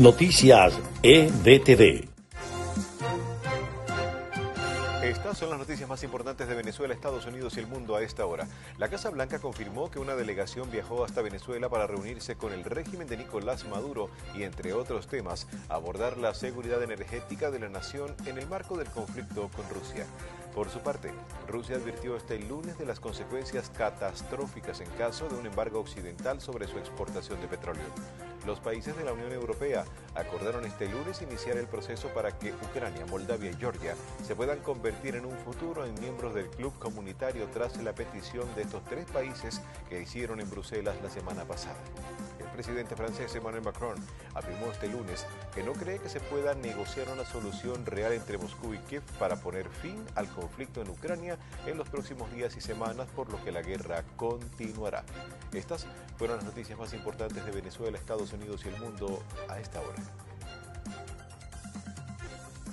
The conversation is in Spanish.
Noticias EDTV. Estas son las noticias más importantes de Venezuela, Estados Unidos y el mundo a esta hora. La Casa Blanca confirmó que una delegación viajó hasta Venezuela para reunirse con el régimen de Nicolás Maduro y, entre otros temas, abordar la seguridad energética de la nación en el marco del conflicto con Rusia. Por su parte, Rusia advirtió este lunes de las consecuencias catastróficas en caso de un embargo occidental sobre su exportación de petróleo. Los países de la Unión Europea acordaron este lunes iniciar el proceso para que Ucrania, Moldavia y Georgia se puedan convertir en un futuro en miembros del club comunitario tras la petición de estos tres países que hicieron en Bruselas la semana pasada. El presidente francés Emmanuel Macron afirmó este lunes que no cree que se pueda negociar una solución real entre Moscú y Kiev para poner fin al conflicto en Ucrania en los próximos días y semanas, por lo que la guerra continuará. Estas fueron las noticias más importantes de Venezuela, Estados Unidos y el mundo a esta hora.